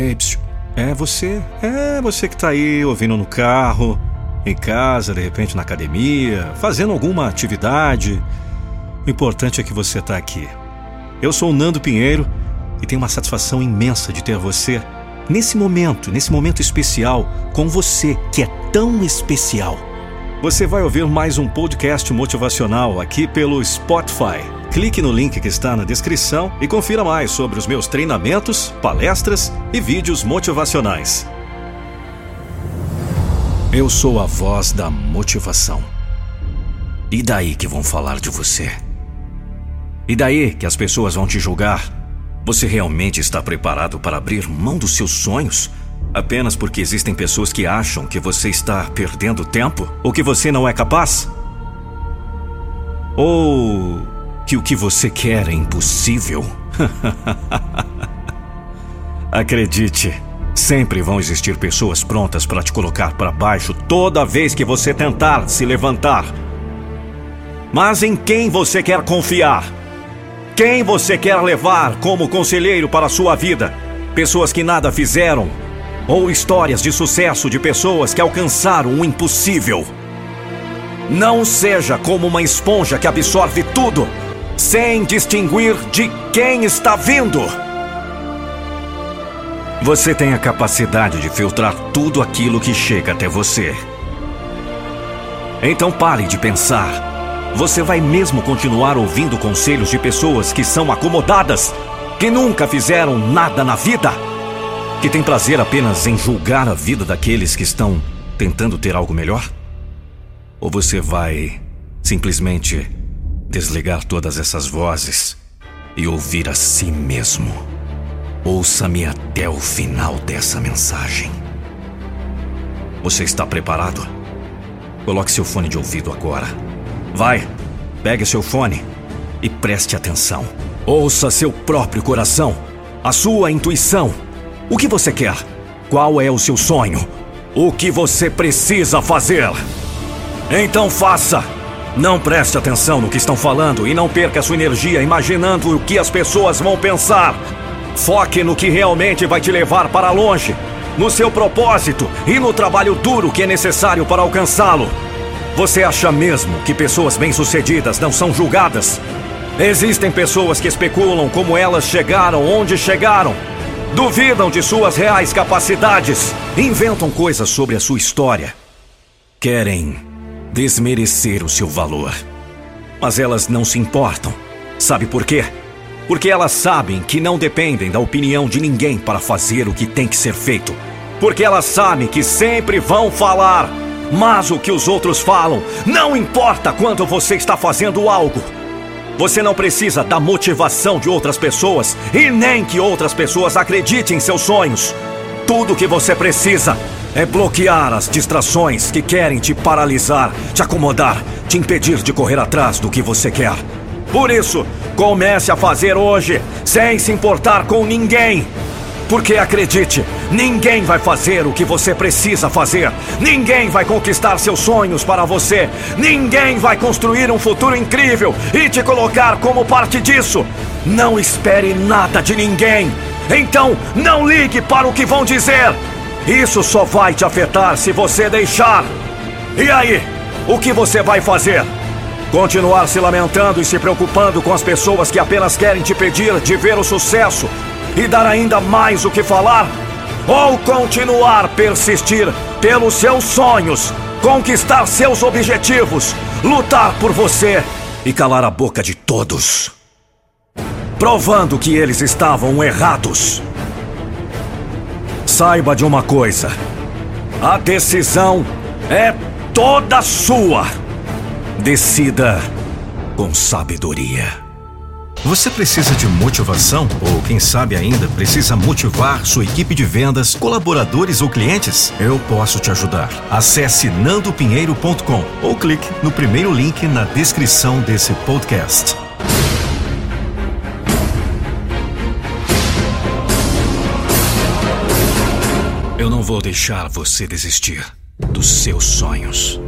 Ei, é você. É você que tá aí ouvindo no carro, em casa, de repente na academia, fazendo alguma atividade. O importante é que você tá aqui. Eu sou o Nando Pinheiro e tenho uma satisfação imensa de ter você nesse momento, nesse momento especial, com você que é tão especial. Você vai ouvir mais um podcast motivacional aqui pelo Spotify. Clique no link que está na descrição e confira mais sobre os meus treinamentos, palestras e vídeos motivacionais. Eu sou a voz da motivação. E daí que vão falar de você? E daí que as pessoas vão te julgar? Você realmente está preparado para abrir mão dos seus sonhos? Apenas porque existem pessoas que acham que você está perdendo tempo? Ou que você não é capaz? Ou que o que você quer é impossível? Acredite, sempre vão existir pessoas prontas para te colocar para baixo toda vez que você tentar se levantar. Mas em quem você quer confiar? Quem você quer levar como conselheiro para a sua vida? Pessoas que nada fizeram ou histórias de sucesso de pessoas que alcançaram o impossível? Não seja como uma esponja que absorve tudo, sem distinguir de quem está vindo. Você tem a capacidade de filtrar tudo aquilo que chega até você. Então pare de pensar você vai mesmo continuar ouvindo conselhos de pessoas que são acomodadas, que nunca fizeram nada na vida, que têm prazer apenas em julgar a vida daqueles que estão tentando ter algo melhor? Ou você vai simplesmente desligar todas essas vozes e ouvir a si mesmo? Ouça-me até o final dessa mensagem. Você está preparado? Coloque seu fone de ouvido agora. Vai, pegue seu fone e preste atenção. Ouça seu próprio coração, a sua intuição. O que você quer? Qual é o seu sonho? O que você precisa fazer? Então faça! Não preste atenção no que estão falando e não perca sua energia imaginando o que as pessoas vão pensar. Foque no que realmente vai te levar para longe, no seu propósito e no trabalho duro que é necessário para alcançá-lo. Você acha mesmo que pessoas bem-sucedidas não são julgadas? Existem pessoas que especulam como elas chegaram onde chegaram. Duvidam de suas reais capacidades. Inventam coisas sobre a sua história. Querem desmerecer o seu valor. Mas elas não se importam. Sabe por quê? Porque elas sabem que não dependem da opinião de ninguém para fazer o que tem que ser feito. Porque elas sabem que sempre vão falar mas o que os outros falam não importa quando você está fazendo algo. Você não precisa da motivação de outras pessoas e nem que outras pessoas acreditem em seus sonhos. Tudo que você precisa é bloquear as distrações que querem te paralisar, te acomodar, te impedir de correr atrás do que você quer. Por isso, comece a fazer hoje, sem se importar com ninguém. Porque acredite, ninguém vai fazer o que você precisa fazer. Ninguém vai conquistar seus sonhos para você. Ninguém vai construir um futuro incrível e te colocar como parte disso. Não espere nada de ninguém. Então, não ligue para o que vão dizer. Isso só vai te afetar se você deixar. E aí, o que você vai fazer? Continuar se lamentando e se preocupando com as pessoas que apenas querem te pedir de ver o sucesso e dar ainda mais o que falar? Ou continuar persistir pelos seus sonhos, conquistar seus objetivos, lutar por você e calar a boca de todos? Provando que eles estavam errados. Saiba de uma coisa: a decisão é toda sua. Decida com sabedoria. Você precisa de motivação? Ou quem sabe ainda precisa motivar sua equipe de vendas, colaboradores ou clientes? Eu posso te ajudar. Acesse nandopinheiro.com ou clique no primeiro link na descrição desse podcast. Eu não vou deixar você desistir dos seus sonhos.